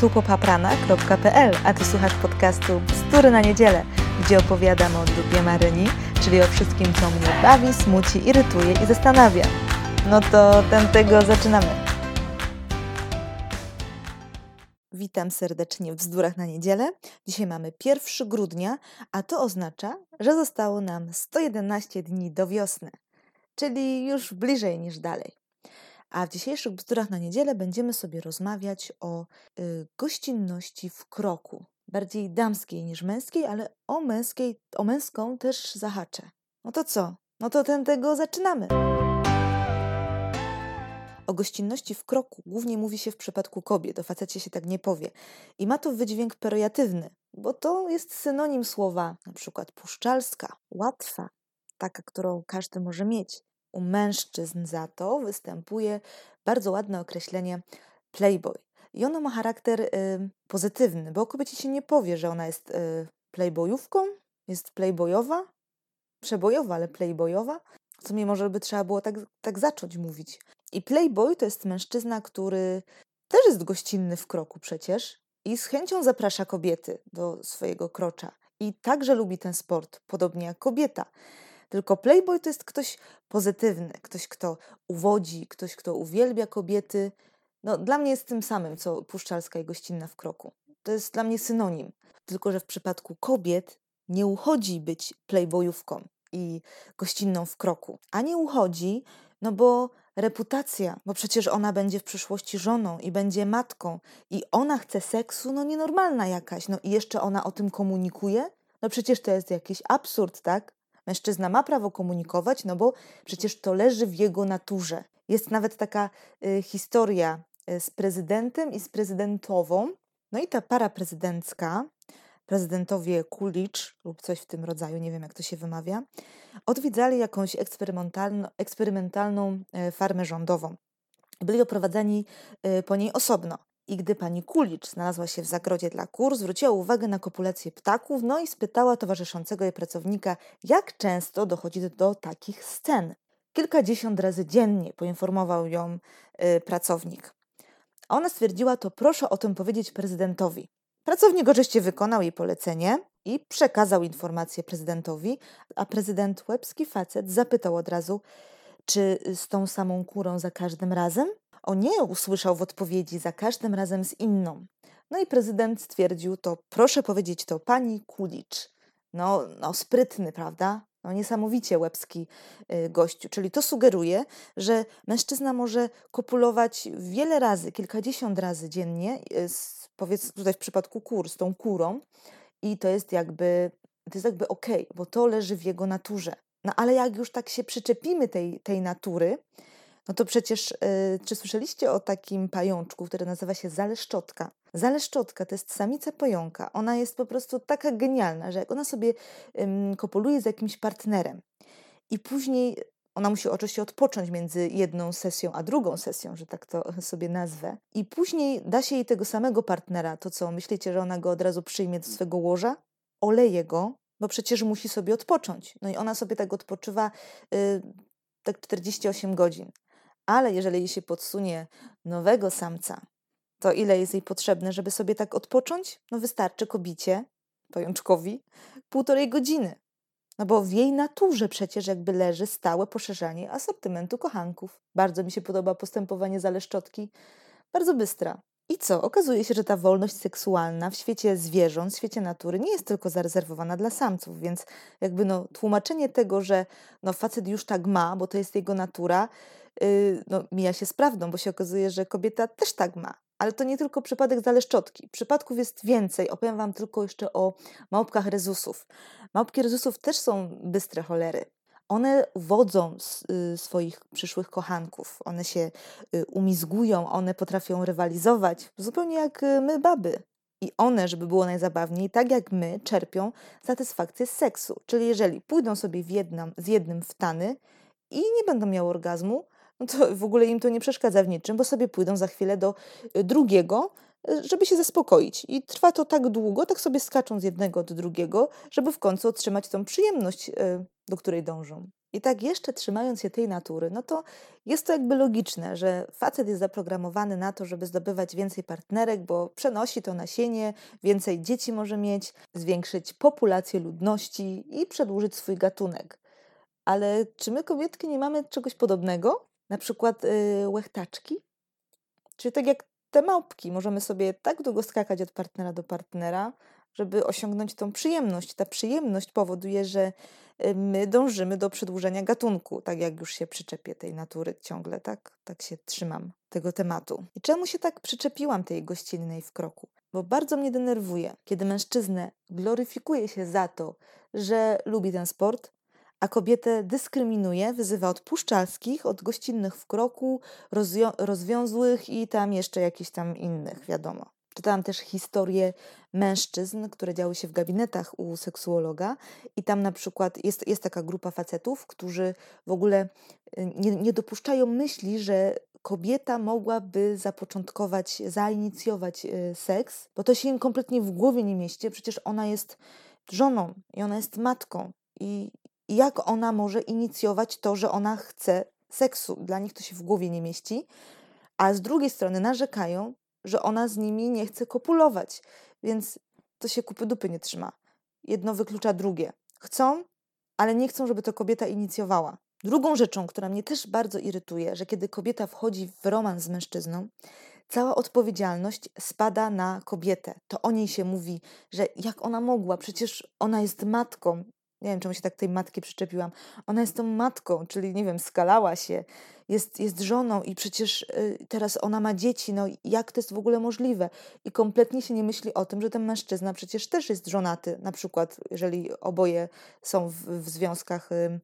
tupopaprana.pl, a Ty słuchasz podcastu Bzdury na niedzielę, gdzie opowiadam o dupie Maryni, czyli o wszystkim, co mnie bawi, smuci, irytuje i zastanawia. No to tego zaczynamy. Witam serdecznie w Bzdurach na niedzielę. Dzisiaj mamy 1 grudnia, a to oznacza, że zostało nam 111 dni do wiosny, czyli już bliżej niż dalej. A w dzisiejszych bzdurach na niedzielę będziemy sobie rozmawiać o y, gościnności w kroku. Bardziej damskiej niż męskiej, ale o męskiej, o męską też zahaczę. No to co? No to ten tego zaczynamy. O gościnności w kroku głównie mówi się w przypadku kobiet, o facecie się tak nie powie. I ma to wydźwięk periatywny, bo to jest synonim słowa na przykład puszczalska, łatwa, taka, którą każdy może mieć. U mężczyzn za to występuje bardzo ładne określenie playboy. I ono ma charakter y, pozytywny, bo kobiecie się nie powie, że ona jest y, playboyówką, jest playboyowa, przebojowa, ale playboyowa. W sumie może by trzeba było tak, tak zacząć mówić. I playboy to jest mężczyzna, który też jest gościnny w kroku przecież i z chęcią zaprasza kobiety do swojego krocza. I także lubi ten sport, podobnie jak kobieta. Tylko playboy to jest ktoś pozytywny, ktoś, kto uwodzi, ktoś, kto uwielbia kobiety. No, dla mnie jest tym samym, co puszczalska i gościnna w kroku. To jest dla mnie synonim. Tylko, że w przypadku kobiet nie uchodzi być playboyówką i gościnną w kroku. A nie uchodzi, no bo reputacja, bo przecież ona będzie w przyszłości żoną i będzie matką i ona chce seksu, no nienormalna jakaś. No i jeszcze ona o tym komunikuje? No przecież to jest jakiś absurd, tak? Mężczyzna ma prawo komunikować, no bo przecież to leży w jego naturze. Jest nawet taka y, historia y, z prezydentem i z prezydentową. No i ta para prezydencka, prezydentowie Kulicz lub coś w tym rodzaju, nie wiem jak to się wymawia, odwiedzali jakąś eksperymentalną, eksperymentalną farmę rządową. Byli oprowadzani e, po niej osobno. I gdy pani Kulicz znalazła się w zagrodzie dla kur, zwróciła uwagę na kopulację ptaków, no i spytała towarzyszącego jej pracownika, jak często dochodzi do, takich scen. Kilkadziesiąt razy dziennie, poinformował ją y, pracownik. A ona stwierdziła, to proszę o tym powiedzieć prezydentowi. Pracownik oczywiście wykonał jej polecenie i przekazał informację prezydentowi, a prezydent łebski facet zapytał od razu, czy z tą samą kurą za każdym razem? O nie, usłyszał w odpowiedzi za każdym razem z inną. No i prezydent stwierdził to, proszę powiedzieć to pani Kulicz. No, no sprytny, prawda? No, niesamowicie łebski y, gościu. Czyli to sugeruje, że mężczyzna może kopulować wiele razy, kilkadziesiąt razy dziennie, y, z, powiedzmy tutaj w przypadku kur, z tą kurą, i to jest jakby, to jest jakby okej, okay, bo to leży w jego naturze. No ale jak już tak się przyczepimy tej, tej natury, no to przecież, yy, czy słyszeliście o takim pajączku, który nazywa się zaleszczotka? Zaleszczotka to jest samica pająka. Ona jest po prostu taka genialna, że jak ona sobie yy, kopuluje z jakimś partnerem i później ona musi oczywiście odpocząć między jedną sesją a drugą sesją, że tak to sobie nazwę. I później da się jej tego samego partnera. To co, myślicie, że ona go od razu przyjmie do swego łoża? Oleje go, bo przecież musi sobie odpocząć. No i ona sobie tak odpoczywa yy, tak 48 godzin. Ale jeżeli jej się podsunie nowego samca, to ile jest jej potrzebne, żeby sobie tak odpocząć? No wystarczy kobicie, pajączkowi, półtorej godziny. No bo w jej naturze przecież jakby leży stałe poszerzanie asortymentu kochanków. Bardzo mi się podoba postępowanie zaleszczotki. Bardzo bystra. I co? Okazuje się, że ta wolność seksualna w świecie zwierząt, w świecie natury nie jest tylko zarezerwowana dla samców, więc jakby no, tłumaczenie tego, że no, facet już tak ma, bo to jest jego natura, no, mija się z prawdą, bo się okazuje, że kobieta też tak ma. Ale to nie tylko przypadek zaleszczotki. Przypadków jest więcej. Opowiem Wam tylko jeszcze o małpkach rezusów. Małpki rezusów też są bystre cholery. One wodzą y, swoich przyszłych kochanków, one się y, umizgują, one potrafią rywalizować, zupełnie jak y, my, baby. I one, żeby było najzabawniej, tak jak my, czerpią satysfakcję z seksu. Czyli jeżeli pójdą sobie w jednym, z jednym w tany i nie będą miały orgazmu, no to w ogóle im to nie przeszkadza w niczym, bo sobie pójdą za chwilę do drugiego, żeby się zaspokoić. I trwa to tak długo, tak sobie skaczą z jednego do drugiego, żeby w końcu otrzymać tą przyjemność, do której dążą. I tak jeszcze trzymając się tej natury, no to jest to jakby logiczne, że facet jest zaprogramowany na to, żeby zdobywać więcej partnerek, bo przenosi to nasienie, więcej dzieci może mieć, zwiększyć populację ludności i przedłużyć swój gatunek. Ale czy my kobietki nie mamy czegoś podobnego? Na przykład yy, łechtaczki? Czyli tak jak te małpki, możemy sobie tak długo skakać od partnera do partnera, żeby osiągnąć tą przyjemność. Ta przyjemność powoduje, że y, my dążymy do przedłużenia gatunku, tak jak już się przyczepię tej natury ciągle, tak, tak się trzymam tego tematu. I czemu się tak przyczepiłam tej gościnnej w kroku? Bo bardzo mnie denerwuje, kiedy mężczyznę gloryfikuje się za to, że lubi ten sport, a kobietę dyskryminuje, wyzywa od puszczalskich, od gościnnych w kroku, rozwiązłych i tam jeszcze jakichś tam innych, wiadomo. Czytałam też historie mężczyzn, które działy się w gabinetach u seksuologa, i tam na przykład jest, jest taka grupa facetów, którzy w ogóle y, nie, nie dopuszczają myśli, że kobieta mogłaby zapoczątkować, zainicjować y, seks, bo to się im kompletnie w głowie nie mieści. Przecież ona jest żoną i ona jest matką. I jak ona może inicjować to, że ona chce seksu? Dla nich to się w głowie nie mieści. A z drugiej strony narzekają, że ona z nimi nie chce kopulować. Więc to się kupy dupy nie trzyma. Jedno wyklucza drugie. Chcą, ale nie chcą, żeby to kobieta inicjowała. Drugą rzeczą, która mnie też bardzo irytuje, że kiedy kobieta wchodzi w romans z mężczyzną, cała odpowiedzialność spada na kobietę. To o niej się mówi, że jak ona mogła, przecież ona jest matką, nie wiem, czemu się tak tej matki przyczepiłam. Ona jest tą matką, czyli nie wiem, skalała się, jest, jest żoną i przecież y, teraz ona ma dzieci, no jak to jest w ogóle możliwe? I kompletnie się nie myśli o tym, że ten mężczyzna przecież też jest żonaty, na przykład jeżeli oboje są w, w związkach y,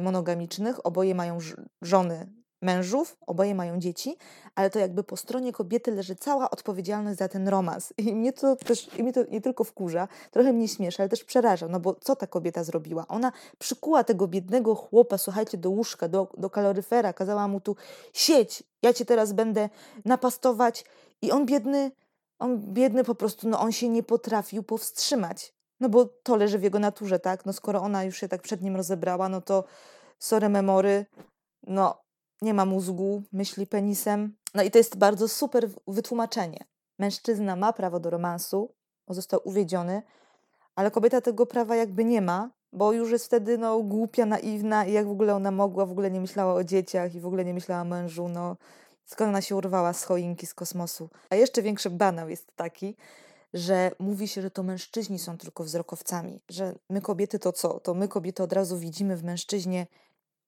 monogamicznych, oboje mają żony mężów, oboje mają dzieci, ale to jakby po stronie kobiety leży cała odpowiedzialność za ten romans. I mnie to też, i mnie to nie tylko wkurza, trochę mnie śmieszy, ale też przeraża, no bo co ta kobieta zrobiła? Ona przykuła tego biednego chłopa, słuchajcie, do łóżka, do, do kaloryfera, kazała mu tu sieć, ja cię teraz będę napastować i on biedny, on biedny po prostu, no on się nie potrafił powstrzymać. No bo to leży w jego naturze, tak? No skoro ona już się tak przed nim rozebrała, no to sorry memory, no nie ma mózgu, myśli penisem. No i to jest bardzo super wytłumaczenie. Mężczyzna ma prawo do romansu, bo został uwiedziony, ale kobieta tego prawa jakby nie ma, bo już jest wtedy no, głupia, naiwna i jak w ogóle ona mogła, w ogóle nie myślała o dzieciach i w ogóle nie myślała o mężu, no skąd ona się urwała z choinki, z kosmosu. A jeszcze większy banał jest taki, że mówi się, że to mężczyźni są tylko wzrokowcami, że my kobiety to co? To my kobiety od razu widzimy w mężczyźnie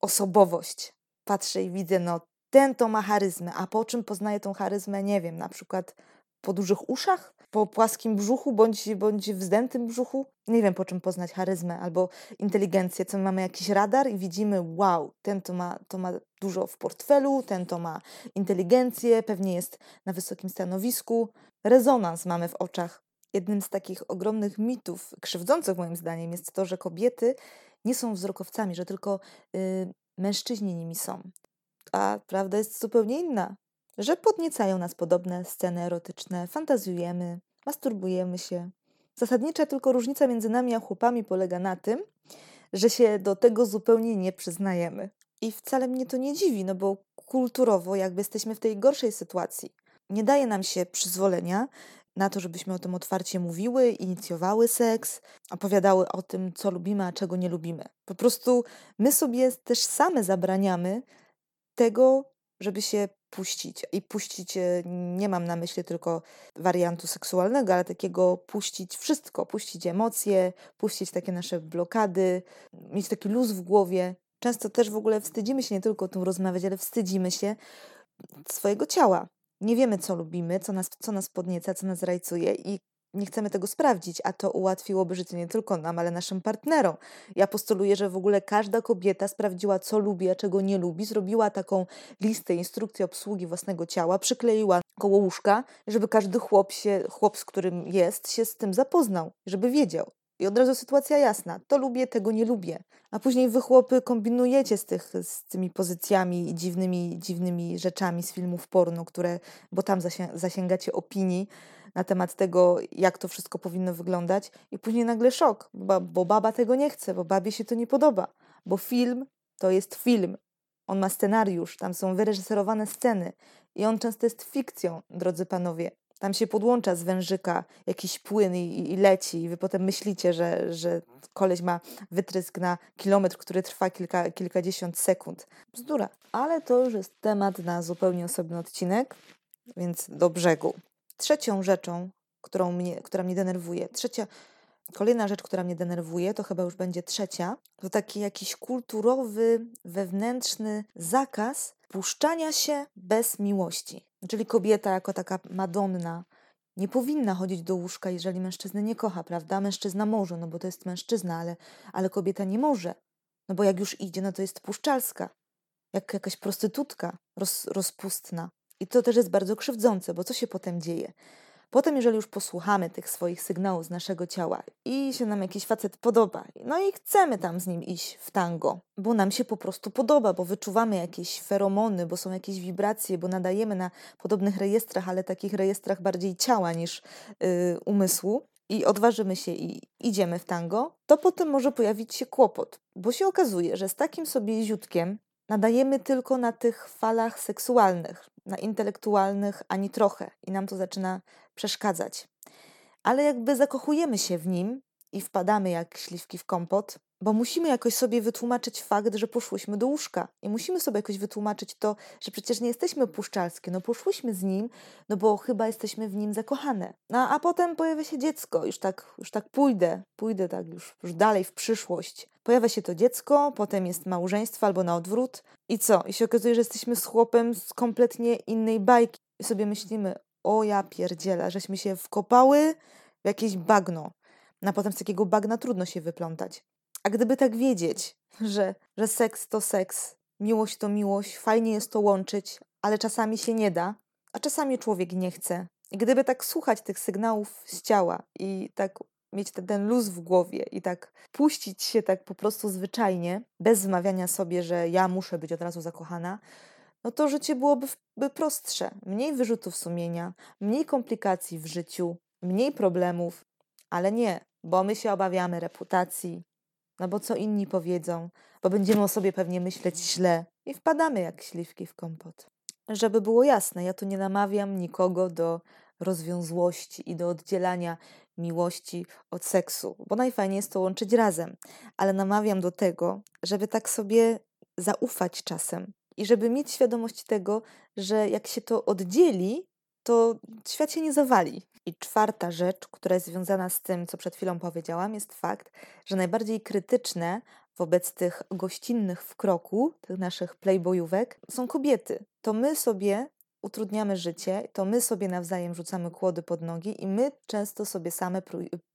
osobowość, patrzę i widzę, no ten to ma charyzmę, a po czym poznaję tą charyzmę, nie wiem, na przykład po dużych uszach, po płaskim brzuchu bądź, bądź wzdętym brzuchu. Nie wiem, po czym poznać charyzmę albo inteligencję. Co mamy jakiś radar i widzimy, wow, ten to ma, to ma dużo w portfelu, ten to ma inteligencję, pewnie jest na wysokim stanowisku. Rezonans mamy w oczach. Jednym z takich ogromnych mitów, krzywdzących moim zdaniem, jest to, że kobiety nie są wzrokowcami, że tylko y, mężczyźni nimi są. A prawda jest zupełnie inna, że podniecają nas podobne sceny erotyczne, fantazjujemy, masturbujemy się. Zasadnicza tylko różnica między nami a chłopami polega na tym, że się do tego zupełnie nie przyznajemy. I wcale mnie to nie dziwi, no bo kulturowo jakby jesteśmy w tej gorszej sytuacji. Nie daje nam się przyzwolenia na to, żebyśmy o tym otwarcie mówiły, inicjowały seks, opowiadały o tym, co lubimy, a czego nie lubimy. Po prostu my sobie też same zabraniamy tego, żeby się puścić. I puścić e, nie mam na myśli tylko wariantu seksualnego, ale takiego puścić wszystko, puścić emocje, puścić takie nasze blokady, mieć taki luz w głowie. Często też w ogóle wstydzimy się nie tylko o tym rozmawiać, ale wstydzimy się swojego ciała nie wiemy, co lubimy, co nas, co nas podnieca, co nas rajcuje i nie chcemy tego sprawdzić, a to ułatwiłoby życie nie tylko nam, ale naszym partnerom. Ja postuluję, że w ogóle każda kobieta sprawdziła, co lubi, a czego nie lubi, zrobiła taką listę instrukcji obsługi własnego ciała, przykleiła koło łóżka, żeby każdy chłop, się, chłop, z którym jest, się z tym zapoznał, żeby wiedział. I od razu sytuacja jasna. To lubię, tego nie lubię. A później wy chłopy kombinujecie z, tych, z tymi pozycjami i dziwnymi, dziwnymi rzeczami z filmów porno, które, bo tam zasięgacie opinii na temat tego, jak to wszystko powinno wyglądać i później nagle szok, bo, bo baba tego nie chce, bo babie się to nie podoba. bo film to jest film. On ma scenariusz, tam są wyreżyserowane sceny i on często jest fikcją, drodzy panowie. Tam się podłącza z wężyka jakiś płyn i, i leci, i wy potem myślicie, że, że koleś ma wytrysk na kilometr, który trwa kilka, kilkadziesiąt sekund. Bzdura. Ale to już jest temat na zupełnie osobny odcinek, więc do brzegu. Trzecią rzeczą, którą mnie, która mnie denerwuje, trzecia, kolejna rzecz, która mnie denerwuje, to chyba już będzie trzecia, to taki jakiś kulturowy, wewnętrzny zakaz puszczania się bez miłości. Czyli kobieta jako taka madonna nie powinna chodzić do łóżka, jeżeli mężczyzny nie kocha, prawda? Mężczyzna może, no bo to jest mężczyzna, ale, ale kobieta nie może. No bo jak już idzie, no to jest puszczalska. Jak jakaś prostytutka roz, rozpustna. I to też jest bardzo krzywdzące, bo co się potem dzieje? Potem, jeżeli już posłuchamy tych swoich sygnałów z naszego ciała i się nam jakiś facet podoba, no i chcemy tam z nim iść w tango, bo nam się po prostu podoba, bo wyczuwamy jakieś feromony, bo są jakieś wibracje, bo nadajemy na podobnych rejestrach, ale takich rejestrach bardziej ciała niż yy, umysłu, i odważymy się i idziemy w tango, to potem może pojawić się kłopot, bo się okazuje, że z takim sobie ziutkiem nadajemy tylko na tych falach seksualnych, na intelektualnych ani trochę i nam to zaczyna przeszkadzać. Ale jakby zakochujemy się w nim i wpadamy jak śliwki w kompot, bo musimy jakoś sobie wytłumaczyć fakt, że poszłyśmy do łóżka i musimy sobie jakoś wytłumaczyć to, że przecież nie jesteśmy puszczalskie, no poszłyśmy z nim, no bo chyba jesteśmy w nim zakochane. No a potem pojawia się dziecko, już tak, już tak pójdę, pójdę tak już, już dalej w przyszłość. Pojawia się to dziecko, potem jest małżeństwo albo na odwrót i co? I się okazuje, że jesteśmy z chłopem z kompletnie innej bajki i sobie myślimy, o ja pierdziela, żeśmy się wkopały w jakieś bagno. No a potem z takiego bagna trudno się wyplątać. A gdyby tak wiedzieć, że, że seks to seks, miłość to miłość, fajnie jest to łączyć, ale czasami się nie da, a czasami człowiek nie chce. I gdyby tak słuchać tych sygnałów z ciała i tak mieć ten, ten luz w głowie i tak puścić się tak po prostu zwyczajnie, bez wmawiania sobie, że ja muszę być od razu zakochana, no to życie byłoby prostsze. Mniej wyrzutów sumienia, mniej komplikacji w życiu, mniej problemów, ale nie, bo my się obawiamy reputacji, no bo co inni powiedzą, bo będziemy o sobie pewnie myśleć źle i wpadamy jak śliwki w kompot. Żeby było jasne, ja tu nie namawiam nikogo do rozwiązłości i do oddzielania miłości od seksu, bo najfajniej jest to łączyć razem, ale namawiam do tego, żeby tak sobie zaufać czasem i żeby mieć świadomość tego, że jak się to oddzieli, to świat się nie zawali. I czwarta rzecz, która jest związana z tym, co przed chwilą powiedziałam, jest fakt, że najbardziej krytyczne wobec tych gościnnych w kroku, tych naszych playboyówek, są kobiety. To my sobie utrudniamy życie, to my sobie nawzajem rzucamy kłody pod nogi i my często sobie same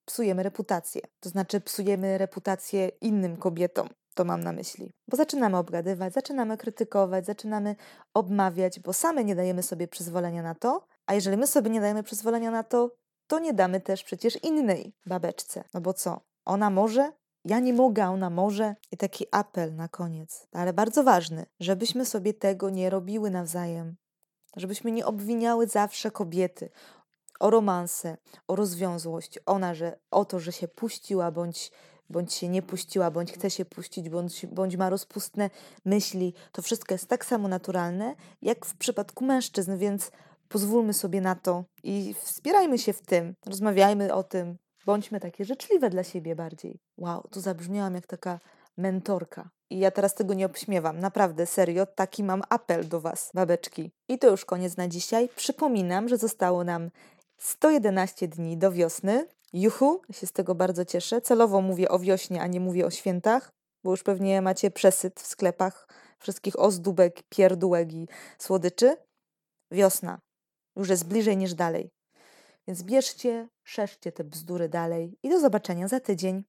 psujemy reputację. To znaczy psujemy reputację innym kobietom. To mam na myśli. Bo zaczynamy obgadywać, zaczynamy krytykować, zaczynamy obmawiać, bo same nie dajemy sobie przyzwolenia na to, a jeżeli my sobie nie dajemy przyzwolenia na to, to nie damy też przecież innej babeczce. No bo co? Ona może, ja nie mogę, ona może. I taki apel na koniec, ale bardzo ważny, żebyśmy sobie tego nie robiły nawzajem. Żebyśmy nie obwiniały zawsze kobiety o romanse, o rozwiązłość, ona, że o to, że się puściła, bądź, bądź się nie puściła, bądź chce się puścić, bądź, bądź ma rozpustne myśli. To wszystko jest tak samo naturalne, jak w przypadku mężczyzn, więc pozwólmy sobie na to i wspierajmy się w tym, rozmawiajmy o tym, bądźmy takie życzliwe dla siebie bardziej. Wow, tu zabrzmiałam jak taka mentorka. I ja teraz tego nie obśmiewam. Naprawdę, serio, taki mam apel do Was, babeczki. I to już koniec na dzisiaj. Przypominam, że zostało nam 111 dni do wiosny. Juhu, się z tego bardzo cieszę. Celowo mówię o wiośnie, a nie mówię o świętach, bo już pewnie macie przesyt w sklepach wszystkich ozdóbek, pierdółek i słodyczy. Wiosna już jest bliżej niż dalej. Więc bierzcie, szerzcie te bzdury dalej i do zobaczenia za tydzień.